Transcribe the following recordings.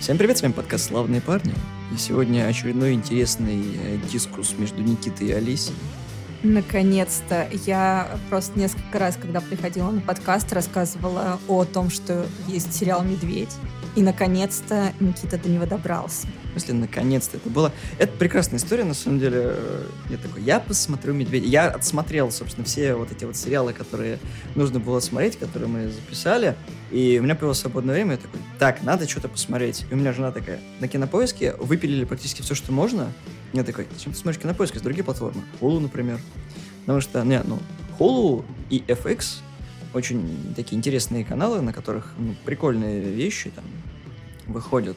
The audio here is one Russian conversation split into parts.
Всем привет, с вами подкаст «Славные парни». И сегодня очередной интересный э, дискус между Никитой и Алисей. Наконец-то. Я просто несколько раз, когда приходила на подкаст, рассказывала о том, что есть сериал «Медведь». И, наконец-то, Никита до него добрался. В смысле, наконец-то это было... Это прекрасная история, на самом деле. Я такой, я посмотрю «Медведя». Я отсмотрел, собственно, все вот эти вот сериалы, которые нужно было смотреть, которые мы записали. И у меня появилось свободное время, я такой, так, надо что-то посмотреть. И у меня жена такая, на Кинопоиске выпилили практически все, что можно. Я такой, зачем ты смотришь Кинопоиск, с другие платформы? Hulu, например. Потому что, не, ну, Hulu и FX очень такие интересные каналы, на которых ну, прикольные вещи там выходят.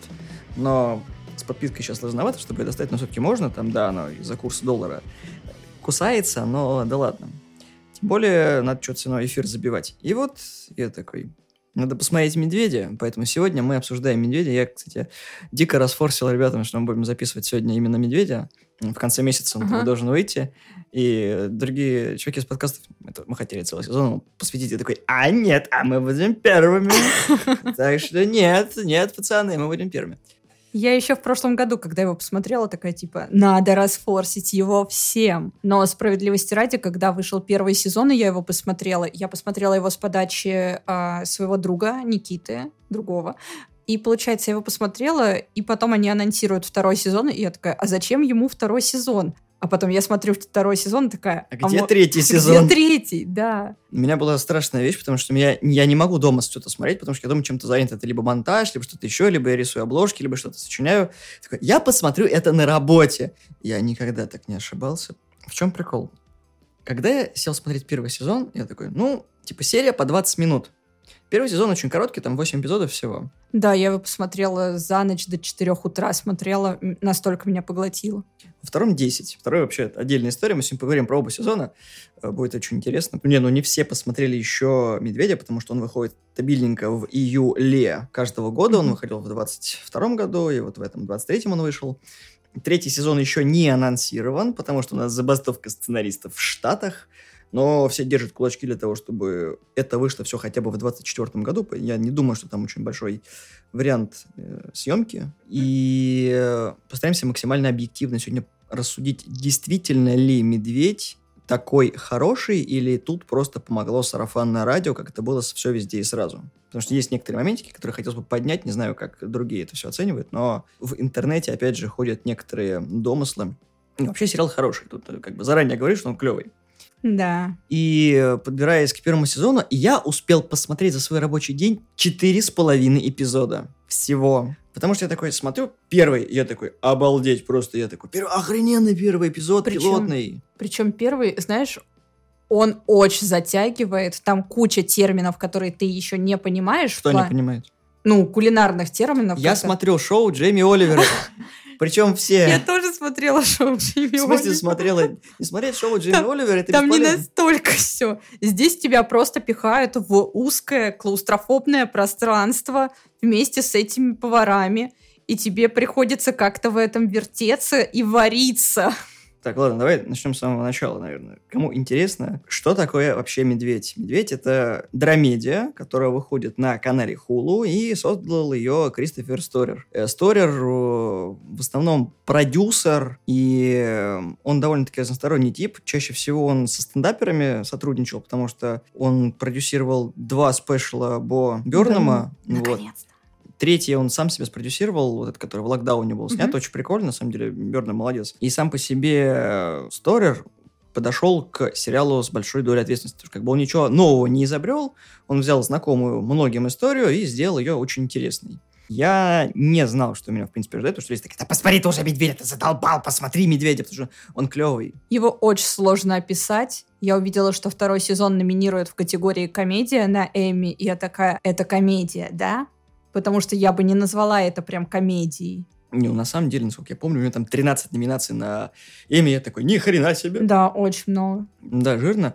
Но с подпиской сейчас сложновато, чтобы ее достать, но все-таки можно, там, да, оно из-за курса доллара кусается, но да ладно. Тем более, надо что-то все эфир забивать. И вот я такой, надо посмотреть «Медведя», поэтому сегодня мы обсуждаем «Медведя». Я, кстати, дико расфорсил ребятам, что мы будем записывать сегодня именно «Медведя». В конце месяца он uh-huh. должен выйти. И другие чуваки из подкастов, это мы хотели целый сезон посвятить. Я такой, а нет, а мы будем первыми. Так что нет, нет, пацаны, мы будем первыми. Я еще в прошлом году, когда его посмотрела, такая типа, надо расфорсить его всем. Но справедливости ради, когда вышел первый сезон, и я его посмотрела, я посмотрела его с подачи э, своего друга Никиты, другого. И, получается, я его посмотрела, и потом они анонсируют второй сезон, и я такая, а зачем ему второй сезон? А потом я смотрю второй сезон, такая... А где а третий сезон? Где третий, да. У меня была страшная вещь, потому что я, я не могу дома что-то смотреть, потому что я дома чем-то занят. Это либо монтаж, либо что-то еще, либо я рисую обложки, либо что-то сочиняю. Такой, я посмотрю это на работе. Я никогда так не ошибался. В чем прикол? Когда я сел смотреть первый сезон, я такой, ну, типа серия по 20 минут. Первый сезон очень короткий, там 8 эпизодов всего. Да, я его посмотрела за ночь до 4 утра, смотрела, настолько меня поглотило. Во втором 10. Второй вообще отдельная история. Мы сегодня поговорим про оба сезона. Э, будет очень интересно. Не, ну не все посмотрели еще «Медведя», потому что он выходит стабильненько в июле каждого года. Он выходил в 22 году, и вот в этом 23-м он вышел. Третий сезон еще не анонсирован, потому что у нас забастовка сценаристов в Штатах но все держат кулачки для того, чтобы это вышло все хотя бы в 2024 году. Я не думаю, что там очень большой вариант э, съемки. И постараемся максимально объективно сегодня рассудить, действительно ли «Медведь» такой хороший, или тут просто помогло сарафанное радио, как это было все везде и сразу. Потому что есть некоторые моментики, которые хотелось бы поднять, не знаю, как другие это все оценивают, но в интернете, опять же, ходят некоторые домыслы. И вообще сериал хороший, тут э, как бы заранее говоришь, что он клевый. Да. И э, подбираясь к первому сезону, я успел посмотреть за свой рабочий день четыре с половиной эпизода всего. Потому что я такой смотрю, первый, я такой, обалдеть, просто я такой, первый, охрененный первый эпизод, причем, пилотный. Причем первый, знаешь, он очень затягивает, там куча терминов, которые ты еще не понимаешь. Что не понимает? Ну, кулинарных терминов. Я смотрел шоу Джейми Оливера. Причем все... Я тоже смотрела шоу Джимми Оливера. В смысле смотрела? Не смотреть шоу Джимми там, Оливера, это Там не настолько все. Здесь тебя просто пихают в узкое клаустрофобное пространство вместе с этими поварами. И тебе приходится как-то в этом вертеться и вариться. Так, ладно, давай начнем с самого начала, наверное. Кому интересно, что такое вообще «Медведь»? «Медведь» — это драмедия, которая выходит на канале Hulu, и создал ее Кристофер Сторер. Э, Сторер э, в основном продюсер, и он довольно-таки разносторонний тип. Чаще всего он со стендаперами сотрудничал, потому что он продюсировал два спешла Бо Бернама. Вот. Третий он сам себя спродюсировал, вот этот, который в локдауне был снят, mm-hmm. очень прикольно, на самом деле, Бернер молодец. И сам по себе э, Сторер подошел к сериалу с большой долей ответственности. Как бы он ничего нового не изобрел, он взял знакомую многим историю и сделал ее очень интересной. Я не знал, что меня, в принципе, ждет, потому что есть такие, да посмотри ты уже медведя, ты задолбал, посмотри медведя, потому что он клевый. Его очень сложно описать. Я увидела, что второй сезон номинируют в категории комедия на Эми, и я такая, это комедия, да? Потому что я бы не назвала это прям комедией. Не, ну, на самом деле, насколько я помню, у него там 13 номинаций на Эми. Я такой, ни хрена себе. Да, очень много. Да, жирно.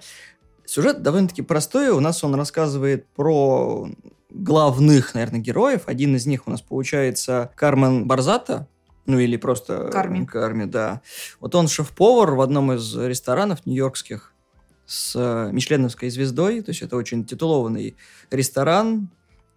Сюжет довольно-таки простой. У нас он рассказывает про главных, наверное, героев. Один из них у нас получается Кармен Барзата, ну или просто... Карми. Карми, да. Вот он шеф-повар в одном из ресторанов нью-йоркских с мишленовской звездой. То есть это очень титулованный ресторан,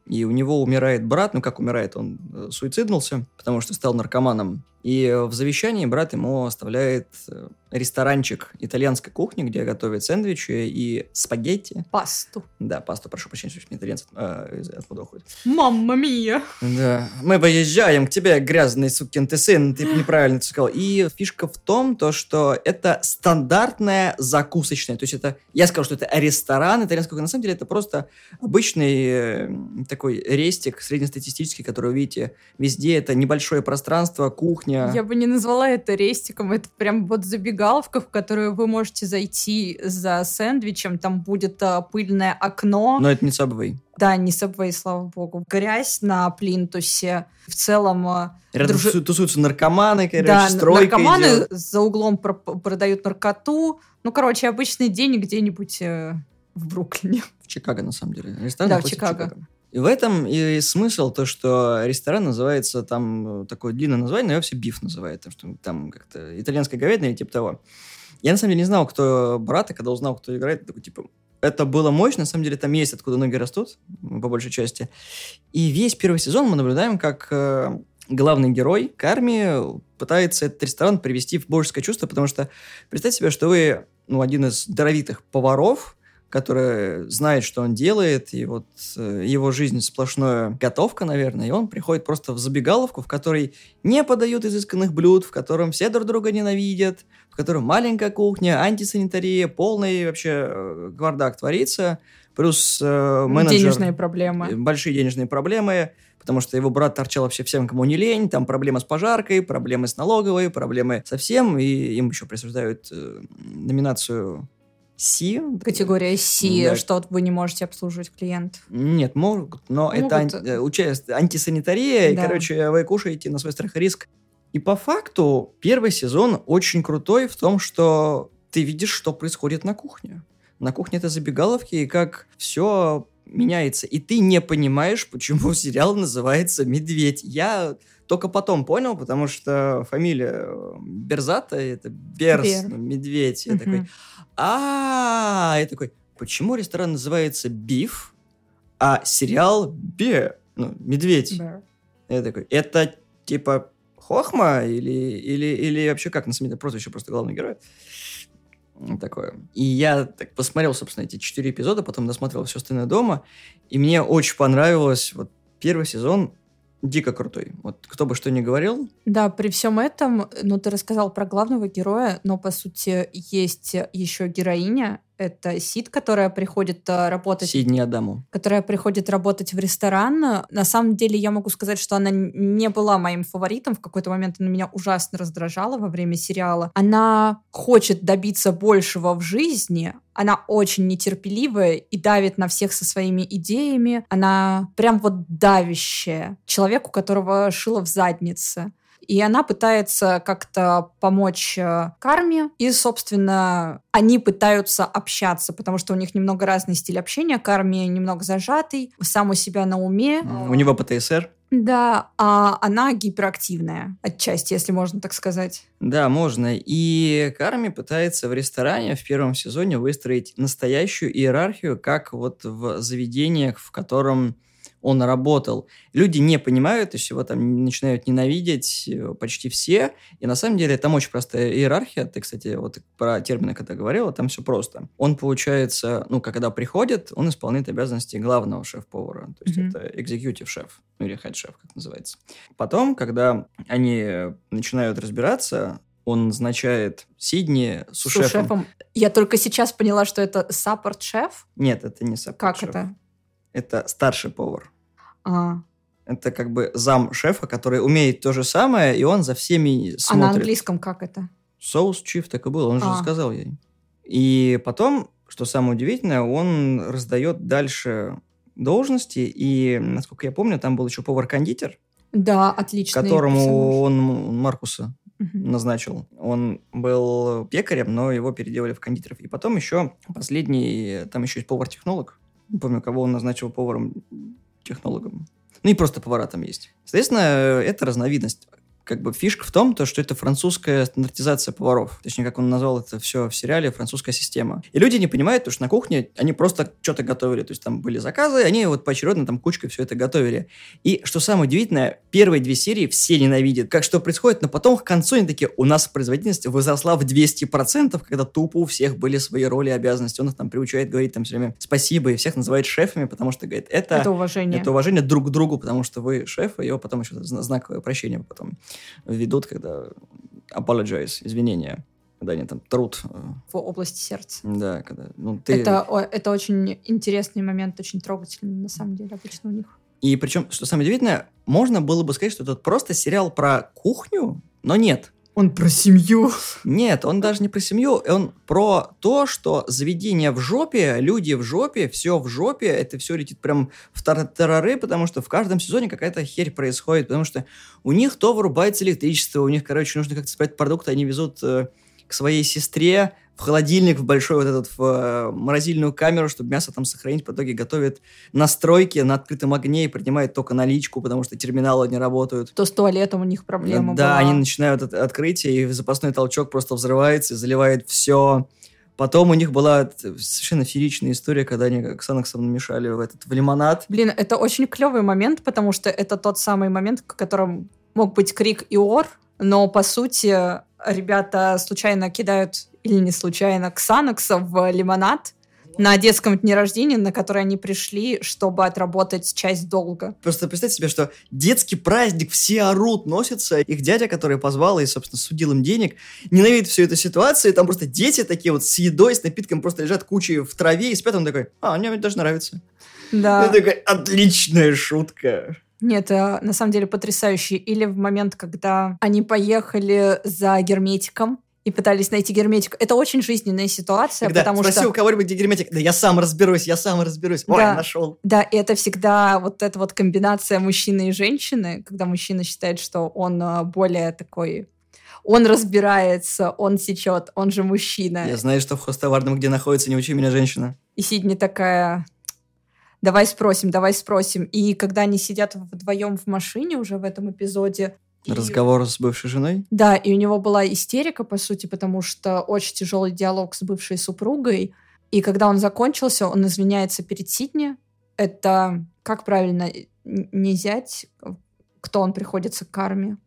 и у него умирает брат, ну как умирает, он э, суициднулся, потому что стал наркоманом. И в завещании брат ему оставляет э, ресторанчик итальянской кухни, где готовят сэндвичи и спагетти. Пасту. Да, пасту, прошу прощения, что итальянцы э, откуда уходят. Мамма мия! Да. Мы выезжаем к тебе, грязный сукин ты сын, ты неправильно это сказал. И фишка в том, то, что это стандартная закусочная. То есть это, я скажу, что это ресторан итальянской кухни. На самом деле это просто обычный э, такой рестик среднестатистический, который вы видите везде. Это небольшое пространство, кухня. Я бы не назвала это рестиком, это прям вот забегаловка, в которую вы можете зайти за сэндвичем, там будет а, пыльное окно. Но это не Subway. Да, не Subway, слава богу. Грязь на плинтусе. В целом... а, Рядом тусу- тусуются наркоманы, короче, да, стройка наркоманы идет. за углом про- продают наркоту. Ну, короче, обычный день где-нибудь э, в Бруклине. В Чикаго, на самом деле. Ресторан Да, в находится Чикаго. И в этом и смысл, то, что ресторан называется, там э, такое длинное название, но его все биф называют, потому что там как-то итальянская говядина или типа того. Я на самом деле не знал, кто брат, и когда узнал, кто играет, такой, типа, это было мощно, на самом деле там есть откуда ноги растут, по большей части. И весь первый сезон мы наблюдаем, как э, главный герой Карми пытается этот ресторан привести в божеское чувство, потому что представьте себе, что вы ну, один из даровитых поваров, который знает, что он делает, и вот э, его жизнь сплошная готовка, наверное, и он приходит просто в забегаловку, в которой не подают изысканных блюд, в котором все друг друга ненавидят, в котором маленькая кухня, антисанитария, полный вообще э, гвардак творится, плюс э, менеджер... Денежные проблемы. э, Большие денежные проблемы, потому что его брат торчал вообще всем, кому не лень, там проблемы с пожаркой, проблемы с налоговой, проблемы со всем, и им еще присуждают э, номинацию Си. Категория C, Да. что вы не можете обслуживать клиентов. Нет, могут, но Могут. это ан- э, антисанитария, и, Да. короче, вы кушаете на свой страх и риск. И по факту первый сезон очень крутой в том, что ты видишь, что происходит на кухне. На кухне это забегаловки, и как все меняется. И ты не понимаешь, почему сериал называется «Медведь». Я только потом понял, потому что фамилия э, Берзата, это Берс, Бер. ну, медведь. Я такой, а я такой, почему ресторан называется «Биф», а сериал «Бе», ну, «Медведь». Я такой, это типа Хохма или, или, или вообще как, на самом деле, прозвище просто главный герой? Такое. И я так посмотрел, собственно, эти четыре эпизода, потом досмотрел все остальное дома, и мне очень понравилось, вот первый сезон дико крутой. Вот кто бы что ни говорил, Да, при всем этом, ну, ты рассказал про главного героя, но, по сути, есть еще героиня. Это Сид, которая приходит э, работать Сидни Адаму. которая приходит работать в ресторан. На самом деле я могу сказать, что она не была моим фаворитом. В какой-то момент она меня ужасно раздражала во время сериала. Она хочет добиться большего в жизни. Она очень нетерпеливая и давит на всех со своими идеями. Она прям вот давящая. Человек, у которого шило в заднице. И она пытается как-то помочь э, Карме. И, собственно, они пытаются общаться, потому что у них немного разный стиль общения. Карми немного зажатый, сам у себя на уме. У него ПТСР. Да, а она гиперактивная отчасти, если можно так сказать. Да, можно. И Карми пытается в ресторане в первом сезоне выстроить настоящую иерархию, как вот в заведениях, в котором он работал. Люди не понимают, то есть его там начинают ненавидеть э, почти все. И на самом деле там очень простая иерархия. Ты, кстати, вот про термины когда говорила, там все просто. Он, получается, ну, когда приходит, он исполняет обязанности главного шеф-повара. То есть Мгм. это экзекьютив шеф, ну или хед-шеф, как называется. Потом, когда они начинают разбираться, он назначает Сидни с шефом. Су-шефом. Я только сейчас поняла, что это support chef. Нет, это не support Как это? Это старший повар. А, Это как бы зам шефа, который умеет то же самое, и он за всеми а на смотрит. английском как это? Sous chef так и был, он же А. сказал ей. И потом, что самое удивительное, он раздает дальше должности, и, насколько я помню, там был еще повар-кондитер, Да, отличный которому персонаж. он Маркуса назначил. Он был пекарем, но его переделали в кондитеров. И потом еще последний, там еще есть повар-технолог. Не помню, кого он назначил поваром-технологом. Ну и просто повара там есть. Соответственно, это разновидность. Как бы фишка в том, то, что это французская стандартизация поваров. Точнее, как он назвал это все в сериале, французская система. И люди не понимают, то, что на кухне они просто что-то готовили. То есть там были заказы, они вот поочередно там кучкой все это готовили. И что самое удивительное, первые две серии все ненавидят. Как что происходит, но потом к концу они такие, у нас производительность возросла в 200%, когда тупо у всех были свои роли и обязанности. Он их там приучает говорить там все время спасибо и всех называет шефами, потому что, говорит, это... Это уважение. Это уважение друг к другу, потому что вы шеф, и его потом еще знаковое прощение потом ведут, когда apologize, извинения когда они там трут. Э, в области сердца. Да, когда... Ну, ты... это, это очень интересный момент, очень трогательный, на самом деле, обычно у них. И причем, что самое удивительное, можно было бы сказать, что это просто сериал про кухню, но нет. Он про семью. Нет, он даже не про семью, он про то, что заведение в жопе, люди в жопе, все в жопе, это все летит прям в тартарары, потому что в каждом сезоне какая-то херь происходит, потому что у них то вырубается электричество, у них, короче, нужно как-то спать продукты, они везут э, к своей сестре, в холодильник, в большой вот этот, в э, морозильную камеру, чтобы мясо там сохранить. В итоге готовят на стройке, на открытом огне и принимает только наличку, потому что терминалы не работают. То с туалетом у них проблема Да, была. они начинают от открытие, и запасной толчок просто взрывается и заливает все. Потом у них была совершенно фееричная история, когда они Ксанаксом намешали в этот в лимонад. Блин, это очень клевый момент, потому что это тот самый момент, в котором мог быть крик и ор, но по сути ребята случайно кидают или не случайно, Ксанокса в лимонад на детском дне рождения, на который они пришли, чтобы отработать часть долга. Просто представьте себе, что детский праздник, все орут, носятся. Их дядя, который позвал и, собственно, судил им денег, ненавидит всю эту ситуацию. И там просто дети такие вот с едой, с напитком просто лежат кучей в траве и спят. Он такой, а, мне даже нравится. Да. Я такой, отличная шутка. Нет, на самом деле потрясающий. Или в момент, когда они поехали за герметиком, и пытались найти герметик. Это очень жизненная ситуация, Когда потому спроси что... у кого-нибудь, где герметик, да я сам разберусь, я сам разберусь. Ой, да, нашел. Да, и это всегда вот эта вот комбинация мужчины и женщины, когда мужчина считает, что он э, более такой он разбирается, он сечет, он же мужчина. Я знаю, что в хостоварном, где находится, не учи меня женщина. И Сидни такая, давай спросим, давай спросим. И когда они сидят вдвоем в машине уже в этом эпизоде, Разговор с бывшей женой? Да, и у него была истерика, по сути, потому что очень тяжелый диалог с бывшей супругой. И когда он закончился, он извиняется перед Сидни. Это, как правильно, не зять, кто он приходится к Карме?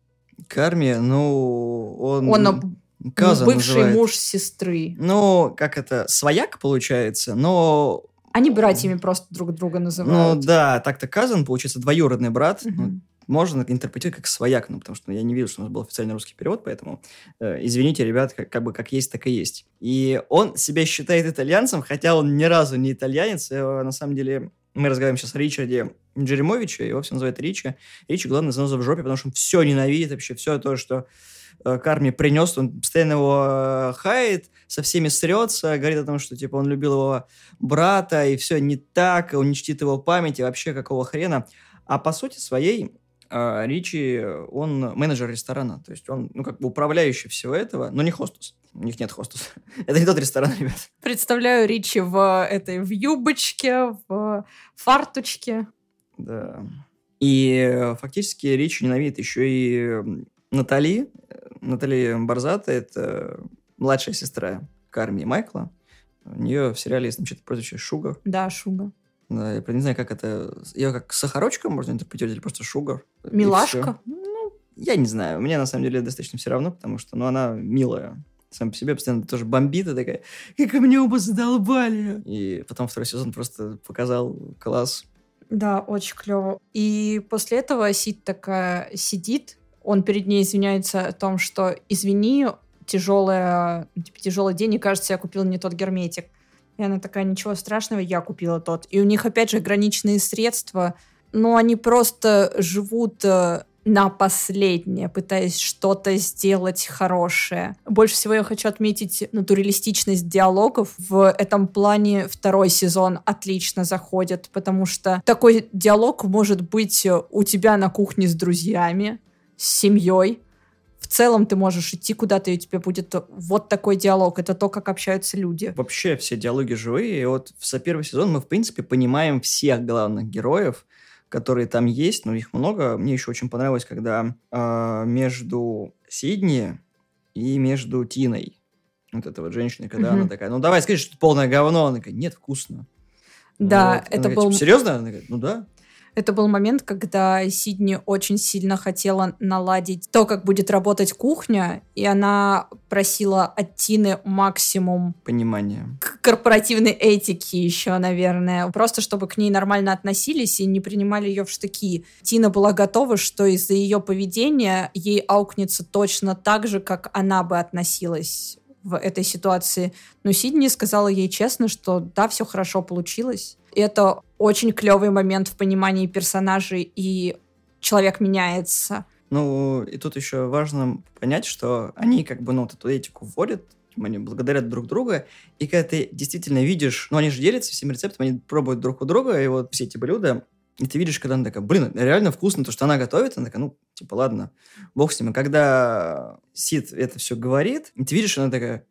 Карме, ну, он... Он Каза бывший называет. муж сестры. Ну, как это, свояк получается, но... Они братьями просто друг друга называют. Ну да, так-то Казан, получается, двоюродный брат. Угу. Можно интерпретировать как свояк, ну, потому что я не вижу, что у нас был официальный русский перевод, поэтому э, извините, ребят, как, как бы как есть, так и есть. И он себя считает итальянцем, хотя он ни разу не итальянец. Э, на самом деле, мы разговариваем сейчас о Ричарде Джеремовиче, его все называют Ричи. Ричи, главное, заноза в жопе, потому что он все ненавидит, вообще все то, что э, Карми принес, он постоянно его э, хает, со всеми срется, говорит о том, что, типа, он любил его брата, и все не так, он не чтит его память, и вообще какого хрена. А по сути своей а Ричи, он менеджер ресторана, то есть он, ну, как бы управляющий всего этого, но не хостус. У них нет хостуса. Это не тот ресторан, ребят. Представляю Ричи в этой в юбочке, в фарточке. Да. И фактически Ричи ненавидит еще и Натали. Натали Барзата – это младшая сестра Карми и Майкла. У нее в сериале есть, значит, прозвище Шугар. Да, Шуга. Да, я не знаю, как это... Ее как сахарочка можно интерпретировать или просто шугар? Милашка? Ну, я не знаю. Мне на самом деле достаточно все равно, потому что ну, она милая. Сам по себе постоянно тоже бомбит и такая, как меня оба задолбали. И потом второй сезон просто показал класс. Да, очень клево. И после этого Сид такая сидит, он перед ней извиняется о том, что извини, тяжелая, типа, тяжелый день, и кажется, я купил не тот герметик. И она такая, ничего страшного, я купила тот. И у них, опять же, ограниченные средства, но они просто живут э, на последнее, пытаясь что-то сделать хорошее. Больше всего я хочу отметить натуралистичность диалогов. В этом плане второй сезон отлично заходит, потому что такой диалог может быть у тебя на кухне с друзьями, с семьей, в целом ты можешь идти куда-то, и у тебя будет вот такой диалог. Это то, как общаются люди. Вообще все диалоги живые. И вот за первый сезон мы, в принципе, понимаем всех главных героев. которые там есть, но их много. Мне еще очень понравилось, когда э, между Сидни и между Тиной, вот эта вот женщина, когда Мгм. она такая, ну давай скажи, что это полное говно. Она такая, нет, вкусно. Да, Вот. Это такая, был... «Типа, серьезно? Она говорит, ну да. Это был момент, когда Сидни очень сильно хотела наладить то, как будет работать кухня, и она просила от Тины максимум Понимание. к корпоративной этики еще, наверное. Просто чтобы к ней нормально относились и не принимали ее в штыки. Тина была готова, что из-за ее поведения ей аукнется точно так же, как она бы относилась в этой ситуации. Но Сидни сказала ей честно, что да, все хорошо получилось. И это очень клевый момент в понимании персонажей, и человек меняется. Ну, и тут еще важно понять, что они как бы, ну, вот эту этику вводят, они благодарят друг друга, и когда ты действительно видишь, ну, они же делятся всем рецептом, они пробуют друг у друга, и вот все эти блюда, и ты видишь, когда она такая, блин, реально вкусно то, что она готовит, она такая, ну, типа, ладно, бог с ним. И когда Сид это все говорит, и ты видишь, она такая,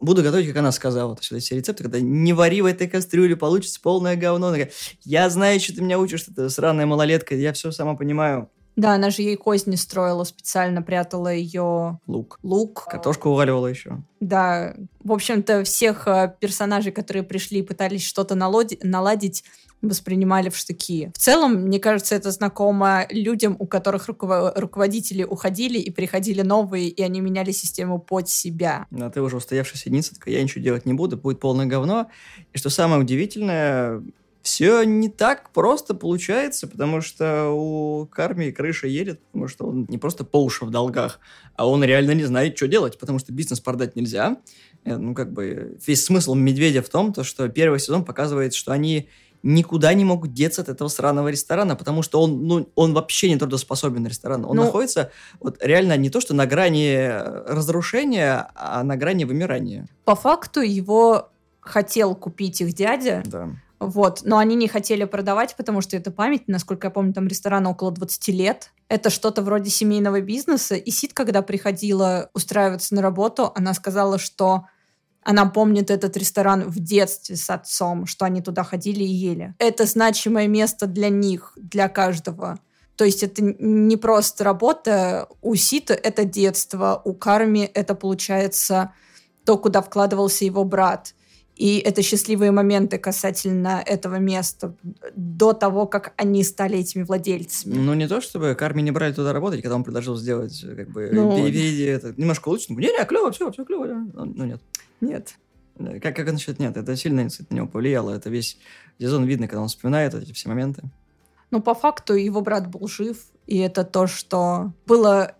буду готовить, как она сказала. То есть, эти рецепты, когда не вари в этой кастрюле, получится полное говно. Я знаю, что ты меня учишь, что ты сраная малолетка, я все сама понимаю. Да, она же ей козни строила, специально прятала ее Лук. лук. Картошку уваливала еще. Да, в общем-то, всех э, персонажей, которые пришли и пытались что-то наладить, воспринимали в штыки. В целом, мне кажется, это знакомо людям, у которых руково- руководители уходили и приходили новые, и они меняли систему под себя. А ты уже устоявшая сидница, такая, я ничего делать не буду, будет полное говно. И что самое удивительное, все не так просто получается, потому что у Карми крыша едет, потому что он не просто по уши в долгах, а он реально не знает, что делать, потому что бизнес продать нельзя. Э, Ну, как бы, весь смысл «Медведя» в том, то, что первый сезон показывает, что они никуда не могут деться от этого сраного ресторана, потому что он, ну, он вообще не трудоспособен ресторан. Он Ну- находится вот реально не то, что на грани разрушения, а на грани вымирания. По факту его хотел купить их дядя, Да. Вот, но они не хотели продавать, потому что это память, насколько я помню, там ресторану около 20 лет. Это что-то вроде семейного бизнеса. И Сид, когда приходила устраиваться на работу, она сказала, что она помнит этот ресторан в детстве с отцом, что они туда ходили и ели. Это значимое место для них, для каждого. То есть это не просто работа. У Сита это детство, у Карми это, получается, то, куда вкладывался его брат. И это счастливые моменты касательно этого места до того, как они стали этими владельцами. Ну, не то, чтобы Карми не брали туда работать, когда он предложил сделать, как бы, Ну. переведи это немножко лучше. Ну, не-не, клево, все, все клево. да. Ну, ну, нет. Нет. Как, как насчет нет? Это сильно на него повлияло. Это весь сезон видно, когда он вспоминает эти все моменты. Но по факту его брат был жив, и это то, что было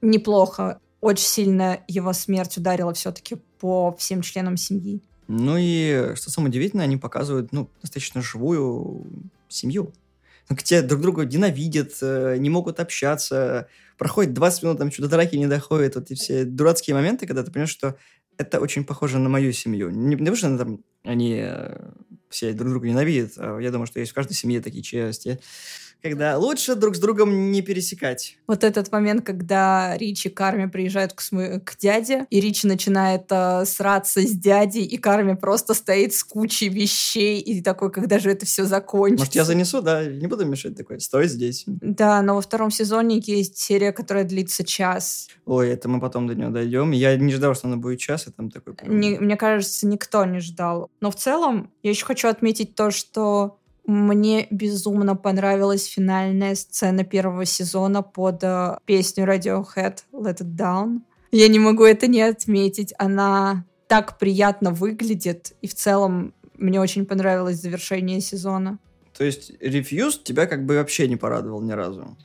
неплохо. Очень сильно его смерть ударила все-таки по всем членам семьи. Ну и, что самое удивительное, они показывают, ну, достаточно живую семью. Ну, Где друг друга ненавидят, э, не могут общаться, проходит 20 минут, там что-то драки не доходит, вот эти все дурацкие моменты, когда ты понимаешь, что это очень похоже на мою семью. Не, потому что там, они э, все друг друга ненавидят, а я думаю, что есть в каждой семье такие части, когда лучше друг с другом не пересекать. Вот этот момент, когда Ричи и Карми приезжают к, смо- к дяде, и Ричи начинает э, сраться с дядей, и Карми просто стоит с кучей вещей, и такой, когда же это все закончится? Может, я занесу, да, не буду мешать такой, стой здесь. Да, но во втором сезоне есть серия, которая длится час. Ой, это мы потом до него дойдем. Я не ждал, что она будет час, и там такой... Не- мне кажется, никто не ждал. Но в целом, я еще хочу отметить то, что мне безумно понравилась финальная сцена первого сезона под э, песню Radiohead «Let It Down». Я не могу это не отметить. Она так приятно выглядит, и в целом мне очень понравилось завершение сезона. То есть рефьюз тебя как бы вообще не порадовал ни разу.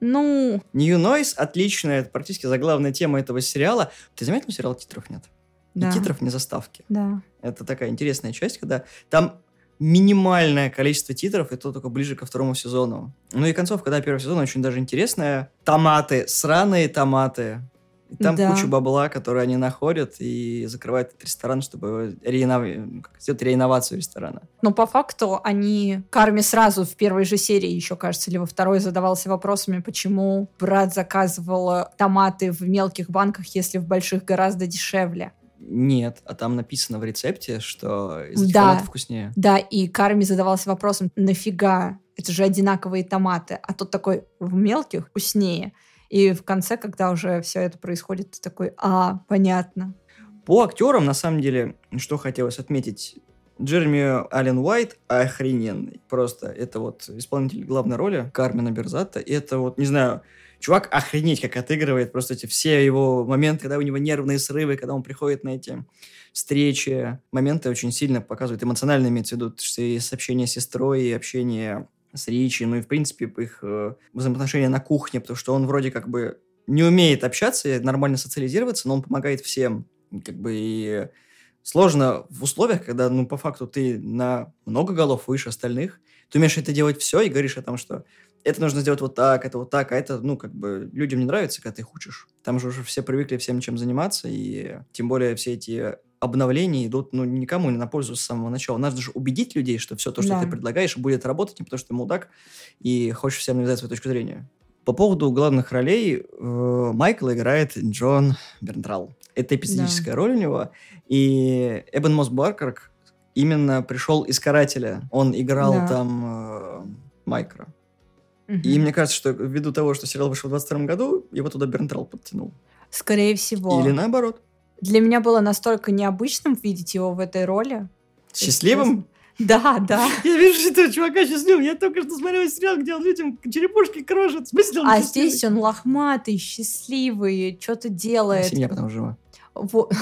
Ну, New Noise отличная, это практически заглавная тема этого сериала. Ты заметил, сериал титров нет? да. И титров, не заставки. Да. Это такая интересная часть, когда там минимальное количество титров, и то только ближе ко второму сезону. Ну и концовка, да, первого сезона очень даже интересная. Томаты, сраные томаты. И там Да. куча бабла, которые они находят и закрывают этот ресторан, чтобы реинов- сделать реинновацию ресторана. Но по факту они... Карми сразу в первой же серии, еще кажется, или во второй задавался вопросами, почему брат заказывал томаты в мелких банках, если в больших гораздо дешевле. Нет, а там написано в рецепте, что из Да. этих томатов вкуснее. Да, и Карми задавался вопросом, нафига это же одинаковые томаты, а тут такой в мелких вкуснее. И в конце, когда уже все это происходит, ты такой, а, понятно. По актерам, на самом деле, что хотелось отметить, Джереми Аллен Уайт охрененный. Просто это вот исполнитель главной роли Кармена Берзата. И это вот, не знаю, чувак охренеть как отыгрывает. Просто эти все его моменты, когда у него нервные срывы, когда он приходит на эти встречи. Моменты очень сильно показывают, эмоционально имеется в виду, что и общение с сестрой, и общение с Ричи, ну и, в принципе, их э, взаимоотношения на кухне, потому что он вроде как бы не умеет общаться и нормально социализироваться, но он помогает всем. Как бы и сложно в условиях, когда, ну, по факту ты на много голов выше остальных, ты умеешь это делать все и говоришь о том, что это нужно сделать вот так, это вот так, а это, ну, как бы людям не нравится, когда ты их учишь. Там же уже все привыкли всем чем заниматься, и тем более все эти обновления идут, ну, никому не на пользу с самого начала. Надо же убедить людей, что все то, что да. ты предлагаешь, будет работать, не потому что ты мудак и хочешь всем навязать свою точку зрения. По поводу главных ролей, э, Майкл играет Джон Бернтрал. Это эпизодическая да. роль у него. И Эбен Мосс Баркер именно пришел из «Карателя». Он играл да. там э, Майкра. Угу. И мне кажется, что ввиду того, что сериал вышел в 22 году, его туда Бернтрал подтянул. Скорее всего. Или наоборот. Для меня было настолько необычным видеть его в этой роли. Счастливым? Да, да. Я вижу, этого чувака счастливым. Я только что смотрел сериал, где он людям черепушки крошит. В смысле он А счастливый? здесь он лохматый, счастливый, что-то делает. Семья потом жива. Вот.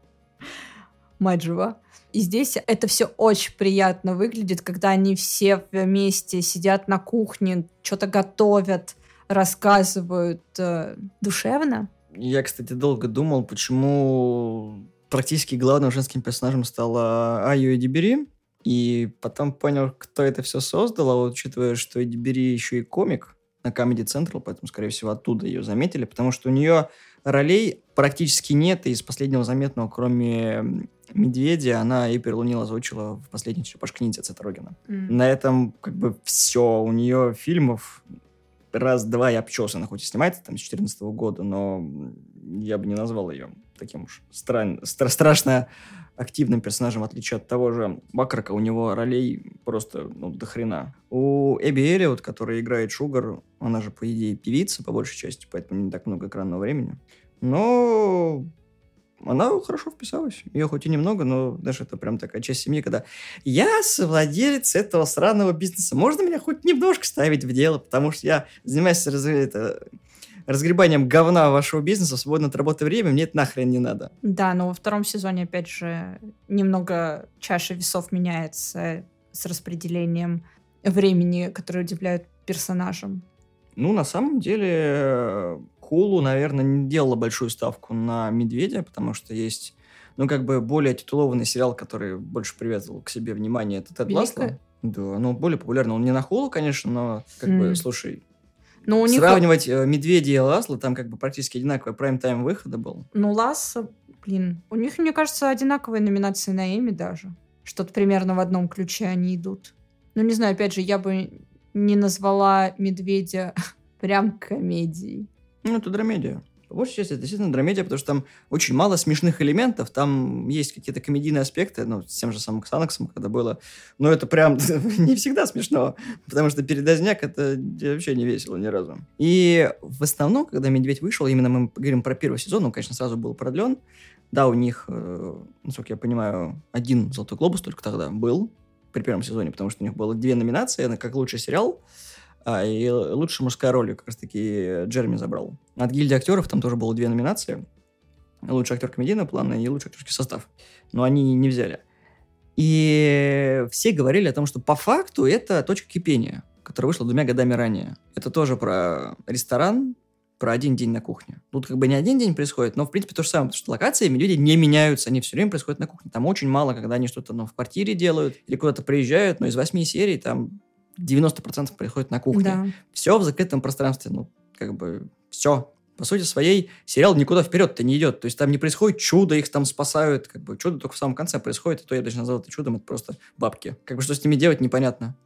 Мать жива. И здесь это все очень приятно выглядит, когда они все вместе сидят на кухне, что-то готовят, рассказывают э, душевно. Я, кстати, долго думал, почему практически главным женским персонажем стала Айо Эдибери. И потом понял, кто это все создал, а вот учитывая, что Эдибери еще и комик на Comedy Central, поэтому, скорее всего, оттуда ее заметили, потому что у нее ролей практически нет, из последнего заметного, кроме Медведя, она и Перлунила озвучила в последней Черепашке ниндзя Цетрогина. Mm. На этом как бы все. У нее фильмов раз-два и обчесано, хоть и снимается там с 2014 года, но я бы не назвал ее таким уж стран... стра- страшно активным персонажем, в отличие от того же Бакрака, у него ролей просто ну, до хрена. У Эбби Эллиот, которая играет Шугар, она же, по идее, певица, по большей части, поэтому не так много экранного времени. Но она хорошо вписалась. Ее хоть и немного, но даже это прям такая часть семьи, когда я совладелец этого сраного бизнеса. Можно меня хоть немножко ставить в дело, потому что я занимаюсь раз... это, разгребанием говна вашего бизнеса в свободное от работы время, мне это нахрен не надо. Да, но во втором сезоне, опять же, немного чаша весов меняется с распределением времени, которое удивляют персонажам. Ну, на самом деле, Хулу, наверное, не делала большую ставку на Медведя, потому что есть, ну, как бы более титулованный сериал, который больше привязывал к себе внимание, это Тед Ласло. Да, ну, более популярный. Он не на Хулу, конечно, но, как mm. бы, слушай, но у Сравнивать. Э, Медведя и Ласло, там как бы практически одинаковый прайм-тайм выхода был. Ну, Ласло, блин, у них, мне кажется, одинаковые номинации на Эми даже. Что-то примерно в одном ключе они идут. Ну, не знаю, опять же, я бы не назвала Медведя прям комедией. Ну, это драмедия. По большей части это действительно драмедия, потому что там очень мало смешных элементов, там есть какие-то комедийные аспекты, ну, с тем же самым Ксанаксом, когда было, но это прям не всегда смешно, потому что передозняк это вообще не весело ни разу. И в основном, когда «Медведь» вышел, именно мы говорим про первый сезон, он, конечно, сразу был продлен, да, у них, э, насколько я понимаю, один «Золотой глобус» только тогда был при первом сезоне, потому что у них было две номинации, как лучший сериал – а, и лучшая мужская роль как раз-таки Джереми забрал. От гильдии актеров там тоже было две номинации. Лучший актер комедийного плана и лучший актерский состав. Но они не взяли. И все говорили о том, что по факту это точка кипения, которая вышла двумя годами ранее. Это тоже про ресторан, про один день на кухне. Тут как бы не один день происходит, но в принципе то же самое, потому что локации люди не меняются, они все время происходят на кухне. Там очень мало, когда они что-то ну, в квартире делают или куда-то приезжают, но из восьми серий там 90% происходит на кухне. Да. Все в закрытом пространстве. Ну, как бы, все. По сути своей, сериал никуда вперед-то не идет. То есть там не происходит чудо, их там спасают. Как бы чудо только в самом конце происходит, и то я даже назвал это чудом, это просто бабки. Как бы что с ними делать, непонятно.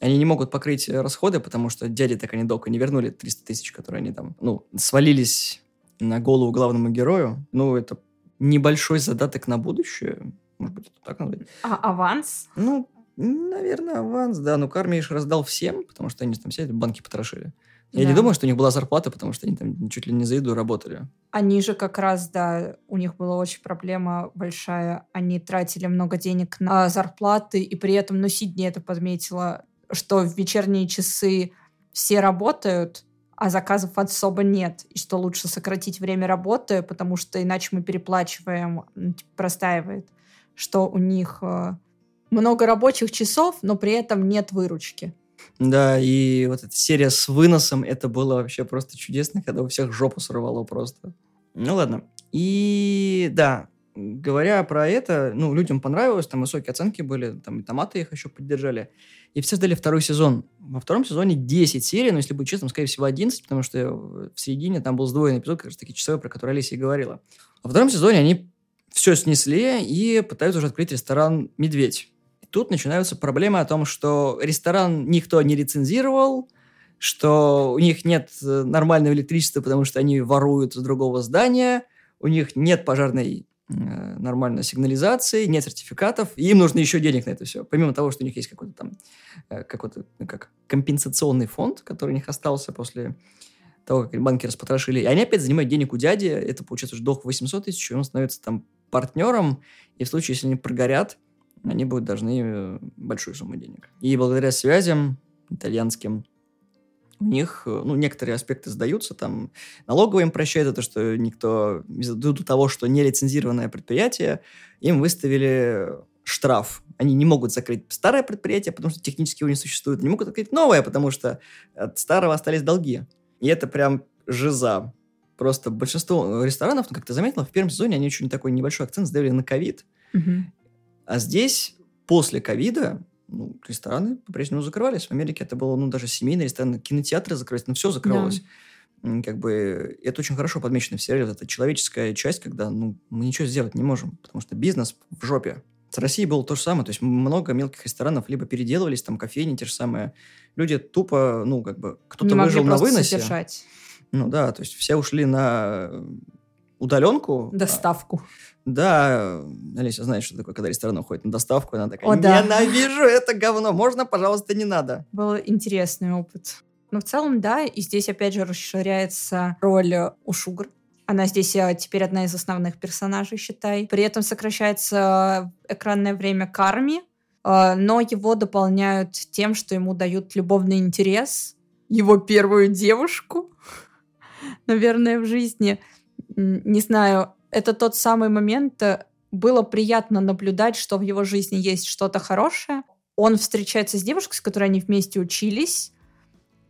Они не могут покрыть расходы, потому что дяди так они долго не вернули 300 тысяч, которые они там, ну, свалились на голову главному герою. Ну, это небольшой задаток на будущее. Может быть, это так назвать. А аванс? Ну, Наверное, аванс, да. Ну, Карми раздал всем, потому что они там все банки потрошили. Я Да. не думаю, что у них была зарплата, потому что они там чуть ли не за еду работали. Они же как раз, да, у них была очень проблема большая. Они тратили много денег на зарплаты, и при этом, ну, Сидни это подметила, что в вечерние часы все работают, а заказов особо нет, и что лучше сократить время работы, потому что иначе мы переплачиваем, ну, типа, простаивает, что у них э, много рабочих часов, но при этом нет выручки. Да, и вот эта серия с выносом, это было вообще просто чудесно, когда у всех жопу сорвало просто. Ну ладно. И да, говоря про это, ну, людям понравилось, там высокие оценки были, там и томаты их еще поддержали. И все ждали второй сезон. Во втором сезоне 10 серий, но если быть честным, скорее всего 11, потому что в середине там был сдвоенный эпизод, как раз таки часовой, про который Алисия и говорила. Во втором сезоне они все снесли и пытаются уже открыть ресторан «Медведь». Тут начинаются проблемы о том, что ресторан никто не рецензировал, что у них нет э, нормального электричества, потому что они воруют с другого здания, у них нет пожарной э, нормальной сигнализации, нет сертификатов, и им нужно еще денег на это все. Помимо того, что у них есть какой-то там э, какой-то ну, как компенсационный фонд, который у них остался после того, как банки распотрошили. И они опять занимают денег у дяди, это получается уже долг 800 тысяч, и он становится там партнером, и в случае, если они прогорят, они будут должны э, большую сумму денег. И благодаря связям итальянским у них, э, ну, некоторые аспекты сдаются, там, налоговые им прощают то, что никто, ввиду того, что нелицензированное предприятие, им выставили штраф. Они не могут закрыть старое предприятие, потому что технически его не существует, не могут открыть новое, потому что от старого остались долги. И это прям жиза. Просто большинство ресторанов, ну, как ты заметила, в первом сезоне они очень такой небольшой акцент сделали на ковид. А здесь, после ковида, ну, рестораны по-прежнему закрывались. В Америке это было, ну, даже семейные рестораны, кинотеатры закрылись, ну, все закрылось. М, Как бы это очень хорошо подмечено в сериале. Эта человеческая часть, когда, ну, мы ничего сделать не можем, потому что бизнес в жопе. С Россией было то же самое. То есть много мелких ресторанов либо переделывались, там кофейни те же самые. Люди тупо, ну, как бы, кто-то выжил на выносе. содержать Ну да, то есть все ушли на удаленку. доставку. Да, Алися знает, что такое, когда ресторан уходит на доставку, она такая, О, да. ненавижу это говно, можно, пожалуйста, не надо. Был интересный опыт. Но в целом, да, и здесь опять же расширяется роль э, у Шугар. Она здесь э, теперь одна из основных персонажей, считай. При этом сокращается э, экранное время Карми, э, но его дополняют тем, что ему дают любовный интерес, его первую девушку, наверное, в жизни. Не знаю, это тот самый момент, э, было приятно наблюдать, что в его жизни есть что-то хорошее. Он встречается с девушкой, с которой они вместе учились,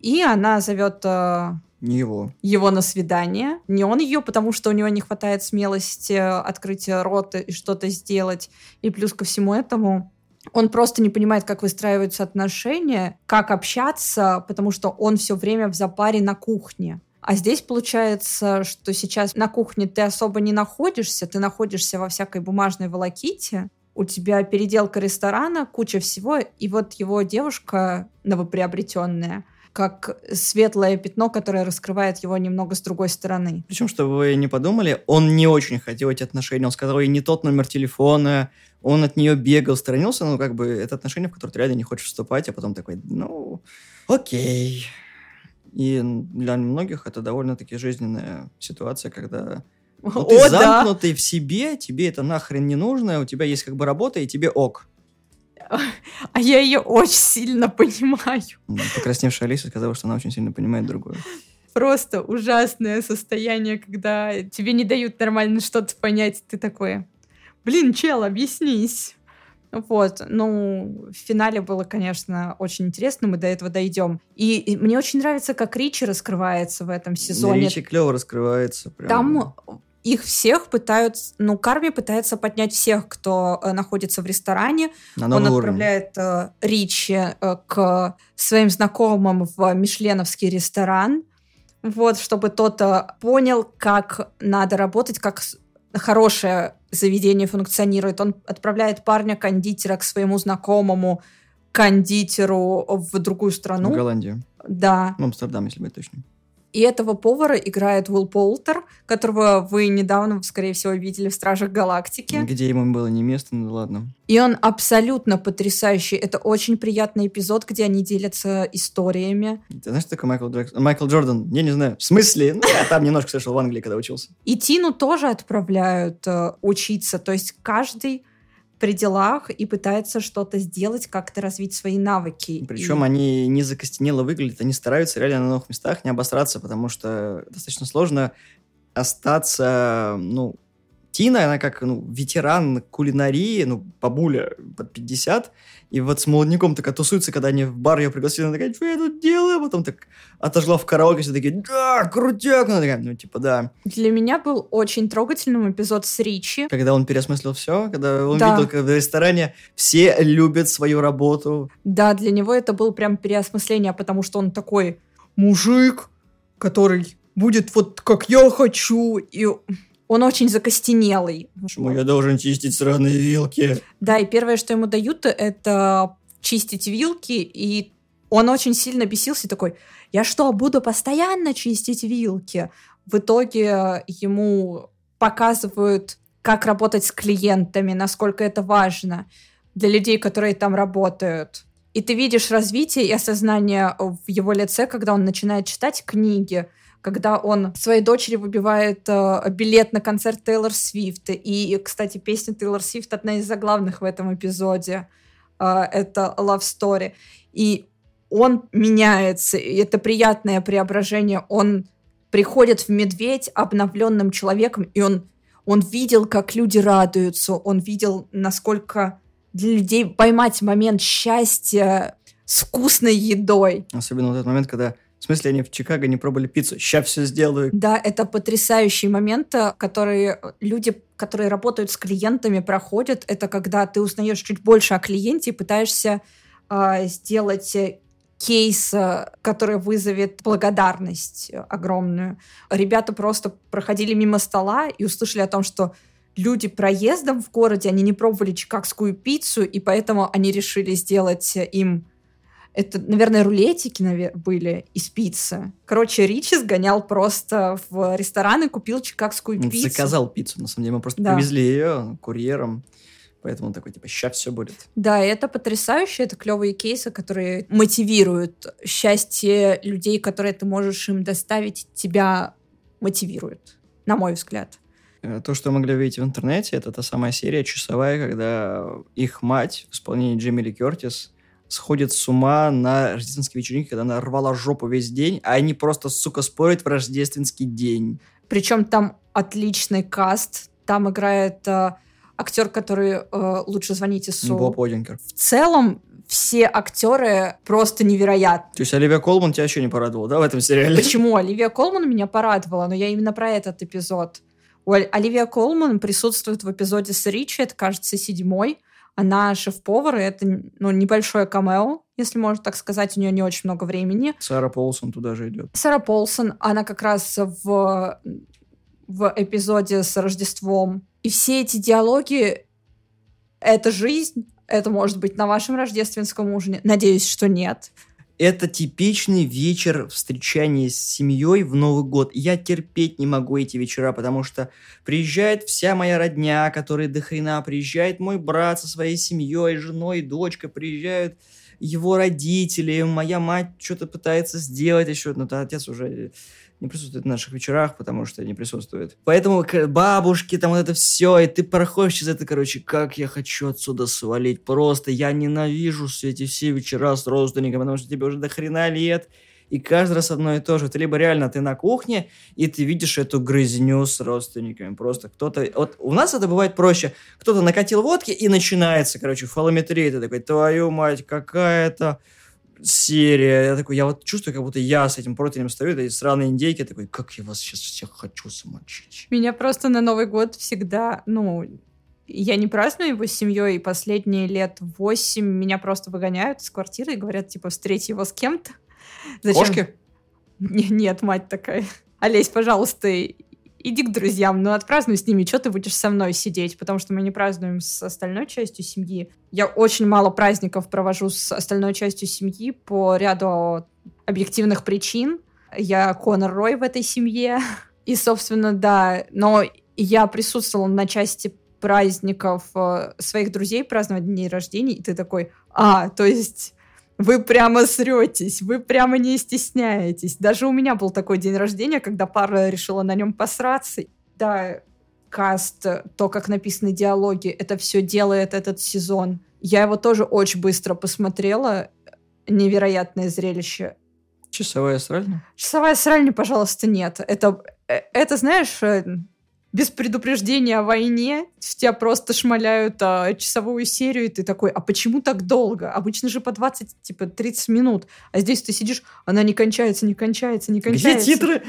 и она зовет э, Не его. его на свидание. Не он ее, потому что у него не хватает смелости открыть рот и что-то сделать. И плюс ко всему этому он просто не понимает, как выстраиваются отношения, как общаться, потому что он все время в запаре на кухне. А здесь получается, что сейчас на кухне ты особо не находишься, ты находишься во всякой бумажной волоките, у тебя переделка ресторана, куча всего, и вот его девушка новоприобретенная, как светлое пятно, которое раскрывает его немного с другой стороны. Причем, чтобы вы не подумали, он не очень хотел эти отношения, он сказал ей не тот номер телефона, он от нее бегал, сторонился, ну, как бы, это отношения, в которые ты реально не хочешь вступать, а потом такой, ну, окей. И для многих это довольно-таки жизненная ситуация, когда ну, ты О, да! замкнутый в себе, тебе это нахрен не нужно, у тебя есть как бы работа, и тебе ок. А я ее очень сильно понимаю. Покрасневшая Алиса сказала, что она очень сильно понимает другую. Просто ужасное состояние, когда тебе не дают нормально что-то понять. Ты такой, блин, чел, объяснись. Вот, ну, в финале было, конечно, очень интересно, мы до этого дойдем. И, и мне очень нравится, как Ричи раскрывается в этом сезоне. Ричи клево раскрывается. Прям. Там их всех пытаются, ну, Карми пытается поднять всех, кто э, находится в ресторане. На Он отправляет э, Ричи э, к своим знакомым в Мишленовский ресторан, вот, чтобы тот э, понял, как надо работать, как хорошее заведение функционирует. Он отправляет парня-кондитера к своему знакомому кондитеру в другую В страну. Голландию. Да. Ну, Амстердам, если быть точным. И этого повара играет Уилл Полтер, которого вы недавно, скорее всего, видели в «Стражах Галактики». Где ему было не место, ну ладно. И он абсолютно потрясающий. Это очень приятный эпизод, где они делятся историями. Ты знаешь, что такое Майкл Джексон? Майкл Джордан? Я не знаю. В смысле? Ну, я там немножко слышал в Англии, когда учился. И Тину тоже отправляют э, учиться. То есть каждый при делах и пытается что-то сделать, как-то развить свои навыки. Причем и... они не закостенело выглядят, они стараются реально на новых местах не обосраться, потому что достаточно сложно остаться, ну, Тина, она как ну, ветеран кулинарии, ну, бабуля под 50, и вот с молодняком такая тусуется, когда они в бар ее пригласили, она такая, что я тут делаю? Потом так отожгла в караоке, все такие, да, крутяк! Она такая, ну, типа, да. Для меня был очень трогательным эпизод с Ричи. Когда он переосмыслил все, когда он да. видел, как в ресторане все любят свою работу. Да, для него это был прям переосмысление, потому что он такой мужик, который будет вот как я хочу, и он очень закостенелый. Почему я должен чистить сраные вилки? Да, и первое, что ему дают, это чистить вилки, и он очень сильно бесился такой, я что, буду постоянно чистить вилки? В итоге ему показывают, как работать с клиентами, насколько это важно для людей, которые там работают. И ты видишь развитие и осознание в его лице, когда он начинает читать книги, когда он своей дочери выбивает э, билет на концерт Тейлор Свифт. И, кстати, песня Тейлор Свифт одна из заглавных в этом эпизоде. Э, это Love Story. И он меняется, и это приятное преображение. Он приходит в медведь обновленным человеком, и он, он видел, как люди радуются, он видел, насколько для людей поймать момент счастья с вкусной едой. Особенно вот этот момент, когда в смысле, они в Чикаго не пробовали пиццу? Сейчас все сделаю. Да, это потрясающий момент, э, который люди, которые работают с клиентами, проходят. Это когда ты узнаешь чуть больше о клиенте и пытаешься э, сделать кейс, который вызовет благодарность огромную. Ребята просто проходили мимо стола и услышали о том, что люди проездом в городе, они не пробовали чикагскую пиццу, и поэтому они решили сделать им это, наверное, рулетики навер- были из пиццы. Короче, Ричи сгонял просто в ресторан и купил чикагскую Он пиццу. Заказал пиццу, на самом деле. Мы просто Да. повезли ее курьером. Поэтому он такой, типа, сейчас все будет. Да, и это потрясающе, это клевые кейсы, которые мотивируют. Счастье людей, которые ты можешь им доставить, тебя мотивирует, на мой взгляд. Э, То, что могли увидеть в интернете, это та самая серия часовая, когда их мать в исполнении Джемили Кертис сходит с ума на рождественской вечеринке, когда она рвала жопу весь день, а они просто, сука, спорят в рождественский день. Причем там отличный каст, там играет э, актер, который э, лучше звоните Су. Боб Одинкер. В целом все актеры просто невероятны. То есть Оливия Колман тебя еще не порадовала, да, в этом сериале? Почему? Оливия Колман меня порадовала, но я именно про этот эпизод. У Оливия Колман присутствует в эпизоде с Ричи, это, кажется, седьмой. Она шеф-повар, и это ну, небольшое камео, если можно так сказать, у нее не очень много времени. Сара Полсон туда же идет. Сара Полсон, она как раз в, в эпизоде с Рождеством. И все эти диалоги — это жизнь, это может быть на вашем рождественском ужине. Надеюсь, что нет. Это типичный вечер встречания с семьей в Новый год. Я терпеть не могу эти вечера, потому что приезжает вся моя родня, которая до хрена, приезжает мой брат со своей семьей, женой, дочкой, приезжают его родители, моя мать что-то пытается сделать еще, но отец уже не присутствует на наших вечерах, потому что не присутствует. Поэтому бабушки, там вот это все, и ты проходишь через это, короче, как я хочу отсюда свалить. Просто я ненавижу все эти все вечера с родственниками, потому что тебе уже до хрена лет, и каждый раз одно и то же. Ты либо реально ты на кухне, и ты видишь эту грызню с родственниками. Просто кто-то... Вот у нас это бывает проще. Кто-то накатил водки, и начинается, короче, фалометрия. Ты такой, твою мать, какая-то серия. Я такой, я вот чувствую, как будто я с этим противнем стою, этой сраной индейки, такой, как я вас сейчас всех хочу замочить. Меня просто на Новый год всегда, ну, я не праздную его с семьей, и последние лет восемь меня просто выгоняют из квартиры и говорят, типа, встреть его с кем-то. Зачем? Кошки? Не- Нет, мать такая. Олесь, пожалуйста, иди к друзьям, ну отпразднуй с ними, что ты будешь со мной сидеть, потому что мы не празднуем с остальной частью семьи. Я очень мало праздников провожу с остальной частью семьи по ряду объективных причин. Я Конор Рой в этой семье. И, собственно, да, но я присутствовала на части праздников э, своих друзей, праздновать дней рождения, и ты такой, а, то есть вы прямо сретесь, вы прямо не стесняетесь. Даже у меня был такой день рождения, когда пара решила на нем посраться. Да, каст, то, как написаны диалоги, это все делает этот сезон. Я его тоже очень быстро посмотрела. Невероятное зрелище. Часовая сральня? Часовая сральня, пожалуйста, нет. Это, э, это знаешь, э, без предупреждения о войне тебя просто шмаляют а, часовую серию, и ты такой, а почему так долго? Обычно же по 20, типа, 30 минут. А здесь ты сидишь, она не кончается, не кончается, не кончается. Где титры?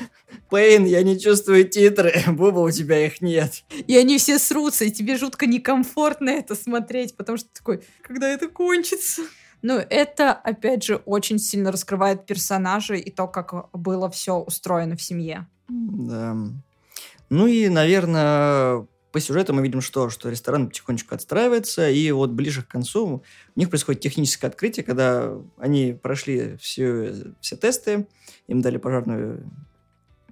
Пейн, я не чувствую титры. Буба, у тебя их нет. И они все срутся, и тебе жутко некомфортно это смотреть, потому что ты такой, когда это кончится? Ну, это, опять же, очень сильно раскрывает персонажей и то, как было все устроено в семье. Да. Ну и, наверное, по сюжету мы видим что? Что ресторан потихонечку отстраивается, и вот ближе к концу у них происходит техническое открытие, когда они прошли все, все тесты, им дали пожарную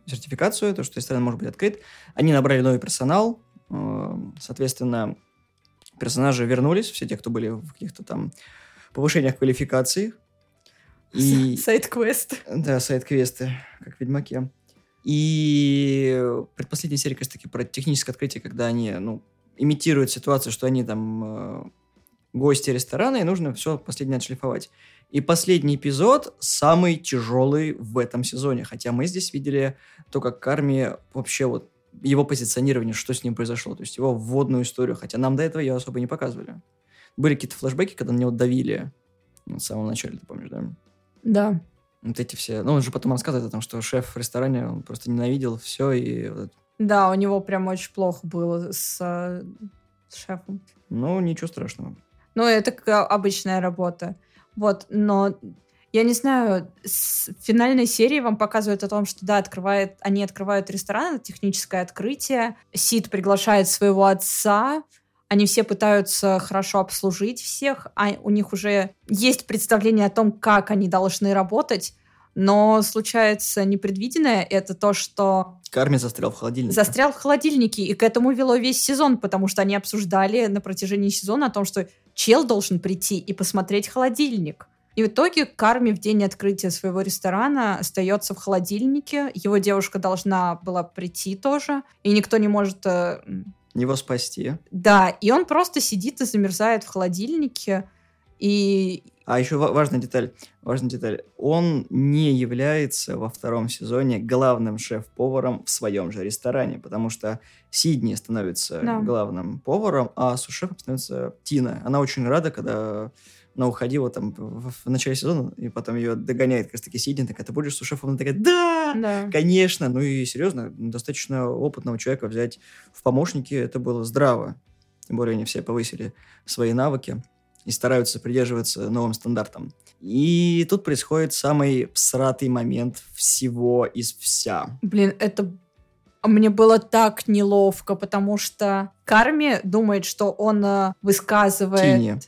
сертификацию, то, что ресторан может быть открыт. Они набрали новый персонал, э, соответственно, персонажи вернулись, все те, кто были в каких-то там повышениях квалификации. И... Сайт-квесты. Да, сайт-квесты, как в Ведьмаке. И предпоследняя серия, как таки, про техническое открытие, когда они, ну, имитируют ситуацию, что они там э, гости ресторана, и нужно все последнее отшлифовать. И последний эпизод самый тяжелый в этом сезоне, хотя мы здесь видели то, как Карми вообще вот его позиционирование, что с ним произошло, то есть его вводную историю, хотя нам до этого ее особо не показывали. Были какие-то флешбеки, когда на него давили в самом начале, ты помнишь, да? Да. Вот эти все... Ну, он же потом рассказывает о том, что шеф в ресторане, он просто ненавидел все и... Да, у него прям очень плохо было с, с шефом. Ну, ничего страшного. Ну, это обычная работа. Вот, но я не знаю, с финальной серии вам показывают о том, что да, открывает, они открывают ресторан, техническое открытие. Сид приглашает своего отца, они все пытаются хорошо обслужить всех, а у них уже есть представление о том, как они должны работать, но случается непредвиденное, это то, что... Карми застрял в холодильнике. Застрял в холодильнике, и к этому вело весь сезон, потому что они обсуждали на протяжении сезона о том, что чел должен прийти и посмотреть холодильник. И в итоге Карми в день открытия своего ресторана остается в холодильнике. Его девушка должна была прийти тоже, и никто не может э, его спасти. Да, и он просто сидит и замерзает в холодильнике. И... А еще важная деталь, важная деталь. Он не является во втором сезоне главным шеф-поваром в своем же ресторане, потому что Сидни становится да. главным поваром, а сушефом становится Тина. Она очень рада, когда на уходила там в, в начале сезона, и потом ее догоняет как раз таки Сидни, такая, ты будешь сушефом? Она такая, да, да, конечно. Ну и серьезно, достаточно опытного человека взять в помощники, это было здраво. Тем более они все повысили свои навыки и стараются придерживаться новым стандартам. И тут происходит самый всратый момент всего из вся. Блин, это мне было так неловко, потому что Карми думает, что он э, высказывает... Тине.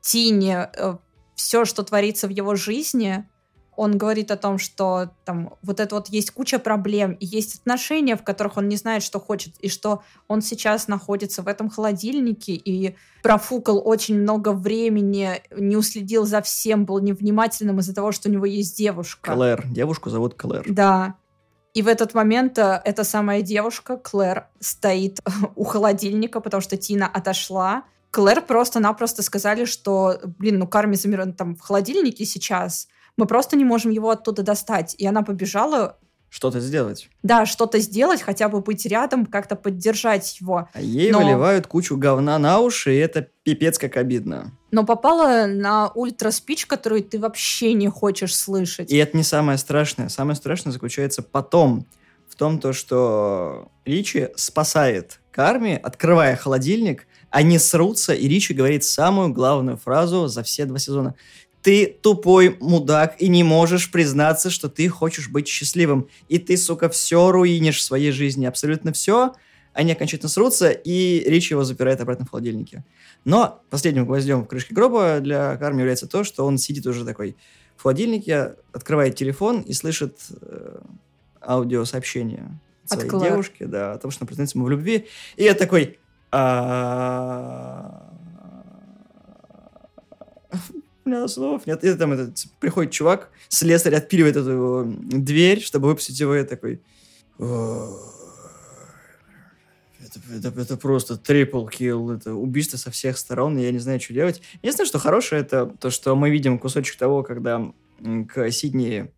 Тине э, все, что творится в его жизни, он говорит о том, что там вот это вот есть куча проблем, и есть отношения, в которых он не знает, что хочет, и что он сейчас находится в этом холодильнике и профукал очень много времени, не уследил за всем, был невнимательным из-за того, что у него есть девушка. Клэр. Девушку зовут Клэр. Да. И в этот момент э, эта самая девушка, Клэр, стоит у холодильника, потому что Тина отошла, Клэр просто-напросто сказали, что, блин, ну Карми замер там в холодильнике сейчас, мы просто не можем его оттуда достать. И она побежала что-то сделать. Да, что-то сделать, хотя бы быть рядом, как-то поддержать его. А ей Но... выливают кучу говна на уши, и это пипец как обидно. Но попала на ультраспич, который ты вообще не хочешь слышать. И это не самое страшное. Самое страшное заключается потом. В том, то, что Ричи спасает Карми, открывая холодильник, они срутся, и Ричи говорит самую главную фразу за все два сезона. Ты тупой мудак и не можешь признаться, что ты хочешь быть счастливым. И ты, сука, все руинишь в своей жизни, абсолютно все. Они окончательно срутся, и Ричи его запирает обратно в холодильнике. Но последним гвоздем в крышке гроба для Карми является то, что он сидит уже такой в холодильнике, открывает телефон и слышит э, аудиосообщение от своей Клэр. девушки, да, о том, что она признается ему в любви. И я такой... «А, У меня слов нет. И там этот, приходит чувак, слесарь отпиливает эту его дверь, чтобы выпустить его, и такой... «О, Это, это, это просто трипл килл, это убийство со всех сторон, я не знаю, что делать. Единственное, что хорошее, это то, что мы видим кусочек того, когда к Сидни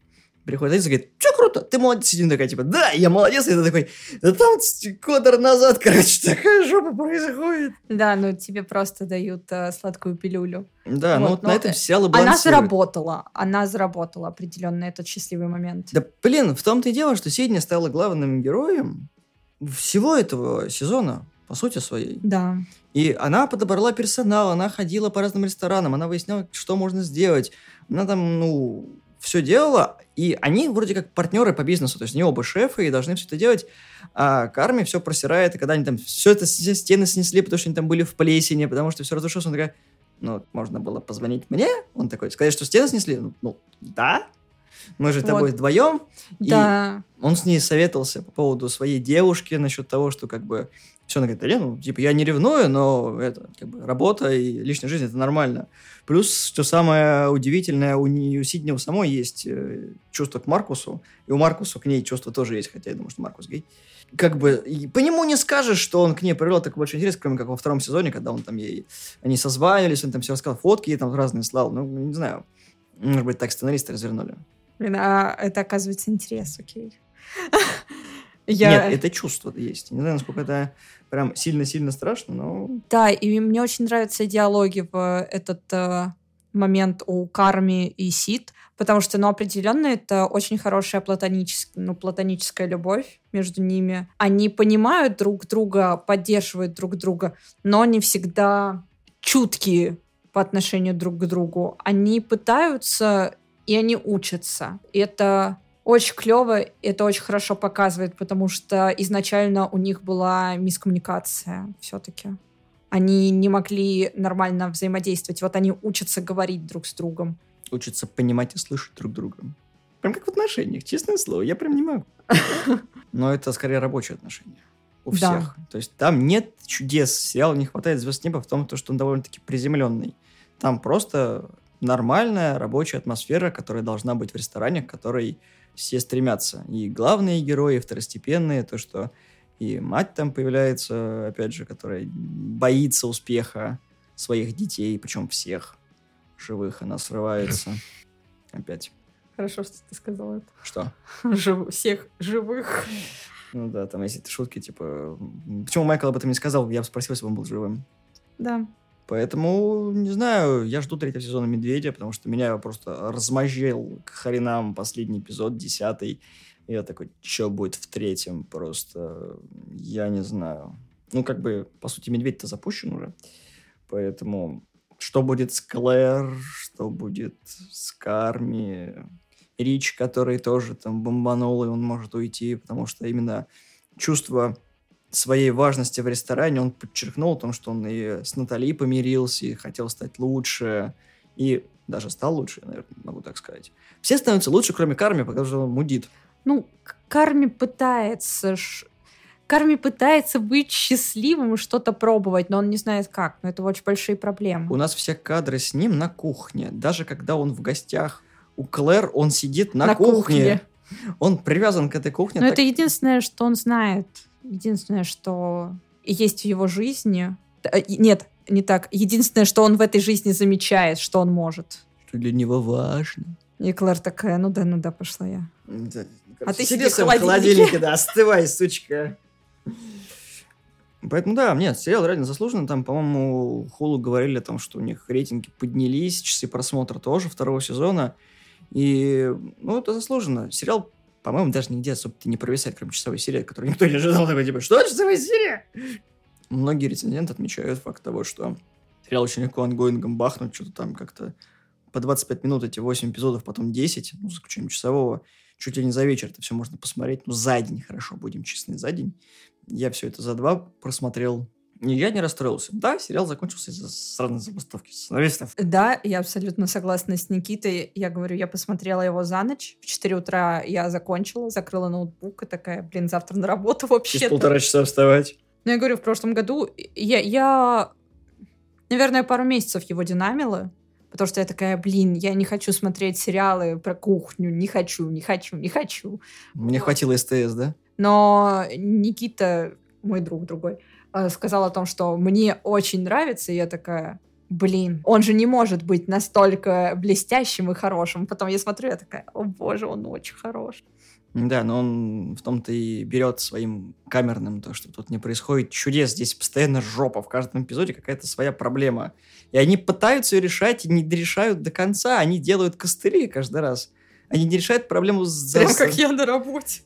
приходит Алиса и говорит, что круто, ты молодец, Сидни такая, типа, да, я молодец, и ты такой, да там квадр назад, короче, такая жопа происходит. Да, ну тебе просто дают э, сладкую пилюлю. Да, ну Вот, вот но на этом сериал и Она балансирует. заработала. Она заработала определенно этот счастливый момент. Да, блин, в том-то и дело, что Сидни стала главным героем всего этого сезона, по сути своей. Да. И она подобрала персонал, она ходила по разным ресторанам, она выясняла, что можно сделать. Она там, ну, все делала, и они вроде как партнеры по бизнесу, то есть они оба шефы и должны все это делать, а Карми все просирает, и когда они там все это все стены снесли, потому что они там были в плесени, потому что все разрушилось, он такая, ну, можно было позвонить мне? Он такой, сказать, что стены снесли? Ну, ну, да, мы же с Вот. тобой вдвоем, И- Да. он с ней советовался по поводу своей девушки, насчет того, что как бы все, она говорит, ну, типа, я не ревную, но это, как бы, работа и личная жизнь, это нормально. Плюс, что самое удивительное, у нее у Сидни у самой есть э, чувство к Маркусу, и у Маркуса к ней чувство тоже есть, хотя я думаю, что Маркус гей. Как бы, по нему не скажешь, что он к ней проявлял такой большой интерес, кроме как во втором сезоне, когда он там ей, они созванивались, он там все рассказал, фотки ей там разные слал, ну, не знаю, может быть, так сценаристы развернули. Блин, а это оказывается интерес, окей. Я... Нет, это чувство есть. Не знаю, насколько это прям сильно-сильно страшно, но... Да, и мне очень нравятся диалоги в этот э, момент у Карми и Сид, потому что, ну, определенно, это очень хорошая платоническая, ну, платоническая любовь между ними. Они понимают друг друга, поддерживают друг друга, но не всегда чуткие по отношению друг к другу. Они пытаются, и они учатся. И это очень клево, это очень хорошо показывает, потому что изначально у них была мискоммуникация все-таки. Они не могли нормально взаимодействовать. Вот они учатся говорить друг с другом. Учатся понимать и слышать друг друга. Прям как в отношениях, честное слово, я прям не могу. Но это скорее рабочие отношения. У Да. всех. То есть там нет чудес. Сериалу не хватает звезд неба в том, то, что он довольно-таки приземленный. Там просто нормальная рабочая атмосфера, которая должна быть в ресторане, к которой все стремятся. И главные герои, и второстепенные, то, что и мать там появляется, опять же, которая боится успеха своих детей, причем всех живых, она срывается. Опять. Хорошо, что ты сказал это. Что? всех живых. Ну да, там есть эти шутки, типа... Почему Майкл об этом не сказал? Я бы спросил, если бы он был живым. Да. Поэтому, не знаю, я жду третьего сезона «Медведя», потому что меня просто размозжил к хренам последний эпизод, десятый. Я такой, что будет в третьем? Просто я не знаю. Ну, как бы, по сути, «Медведь»-то запущен уже. Поэтому что будет с Клэр, что будет с Карми, Рич, который тоже там бомбанул, и он может уйти, потому что именно чувство своей важности в ресторане он подчеркнул о том, что он и с Натали помирился, и хотел стать лучше, и даже стал лучше, я, наверное, могу так сказать. Все становятся лучше, кроме Карми, потому что он мудит. Ну, Карми пытается... ш- Карми пытается быть счастливым и что-то пробовать, но он не знает как. Но это очень большие У проблемы. нас все кадры с ним на кухне. Даже когда он в гостях у Клэр, он сидит на, На кухне. кухне. Он привязан к этой кухне. Но так- это единственное, что он знает. Единственное, что есть в его жизни. Э, Нет, не так. Единственное, что он в этой жизни замечает, что он может. что для него важно. И Клэр такая, ну да, ну да, пошла я. Да, А ты сиди в холодильнике. холодильнике, да, остывай, сучка. Поэтому, да, нет, сериал реально заслуженный. Там, по-моему, Hulu говорили о том, что у них рейтинги поднялись, часы просмотра тоже второго сезона. И, ну, это заслуженно. Сериал, по-моему, даже нигде особо не провисает, кроме часовой серии, которую никто не ожидал. Такой, типа, что, часовая серия? Многие рецензенты отмечают факт того, что сериал очень легко ongoing ом бахнуть, что-то там как-то по 25 минут эти 8 эпизодов, потом 10, ну, за исключением часового, чуть ли не за вечер это все можно посмотреть. Ну, за день, хорошо, будем честны, за день. Я все это за два просмотрел. Я не расстроился. Да, сериал закончился из-за сраной забастовки сценаристов. Да, я абсолютно согласна с Никитой. Я говорю, я посмотрела его за ночь. В 4 утра я закончила, закрыла ноутбук и такая, блин, завтра на работу вообще. Через полтора часа вставать. Ну, я говорю, в прошлом году я, я, наверное, пару месяцев его динамила, потому что я такая, блин, я не хочу смотреть сериалы про кухню, не хочу, не хочу, не хочу. Мне вот. хватило СТС, да? Но Никита, мой друг другой, сказал о том, что мне очень нравится, и я такая, блин, он же не может быть настолько блестящим и хорошим. Потом я смотрю, я такая, о боже, он очень хорош. Да, но он в том-то и берет своим камерным то, что тут не происходит чудес. Здесь постоянно жопа. В каждом эпизоде какая-то своя проблема. И они пытаются ее решать и не решают до конца. Они делают костыли каждый раз. Они не решают проблему с... Прям как я на работе.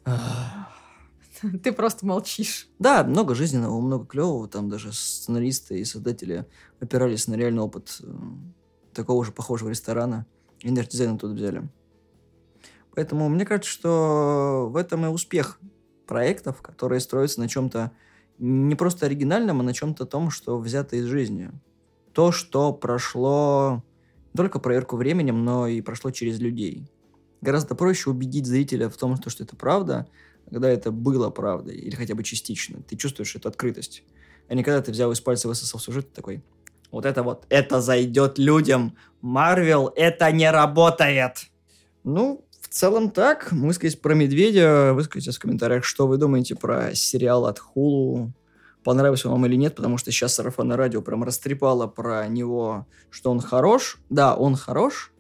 Ты просто молчишь. Да, много жизненного, много клевого. Там даже сценаристы и создатели опирались на реальный опыт э, такого же похожего ресторана. И даже дизайна тут взяли. Поэтому мне кажется, что в этом и успех проектов, которые строятся на чем-то не просто оригинальном, а на чем-то том, что взято из жизни. То, что прошло не только проверку временем, но и прошло через людей. Гораздо проще убедить зрителя в том, что это правда, когда это было правдой, или хотя бы частично. Ты чувствуешь эту открытость. А не когда ты взял из пальца высосал сюжет такой, вот это вот, это зайдет людям. Марвел, это не работает. Ну, в целом так. Мы сказать про Медведя. Выскажите в комментариях, что вы думаете про сериал от Хулу. Понравился вам или нет, потому что сейчас сарафанное радио прям растрепало про него, что он хорош. Да, он хорош,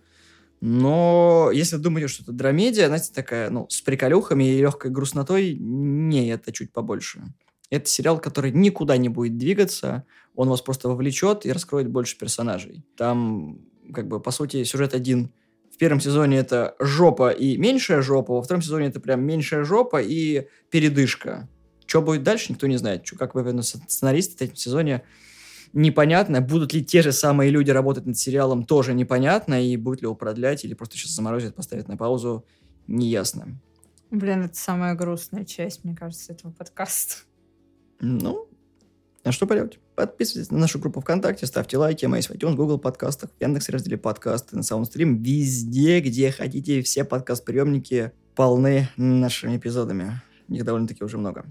но если думаете, что это драмедия, знаете, такая, ну, с приколюхами и легкой грустнотой, не, это чуть побольше. Это сериал, который никуда не будет двигаться, он вас просто вовлечет и раскроет больше персонажей. Там, как бы, по сути, сюжет один – в первом сезоне это жопа и меньшая жопа, во втором сезоне это прям меньшая жопа и передышка. Что будет дальше, никто не знает. Что, как вы сценаристы в третьем сезоне, непонятно. Будут ли те же самые люди работать над сериалом, тоже непонятно. И будет ли его продлять, или просто сейчас заморозят, поставят на паузу, неясно. Блин, это самая грустная часть, мне кажется, этого подкаста. Ну, а что поделать? Подписывайтесь на нашу группу ВКонтакте, ставьте лайки, мы есть в iTunes, Google подкастах, в Яндекс разделе подкасты, на Саундстрим, везде, где хотите, все подкаст-приемники полны нашими эпизодами. Их довольно-таки уже много.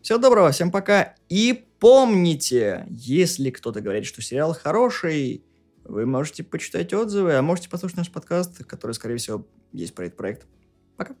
Всего доброго, всем пока. И помните, если кто-то говорит, что сериал хороший, вы можете почитать отзывы, а можете послушать наш подкаст, который, скорее всего, есть про этот проект. Пока.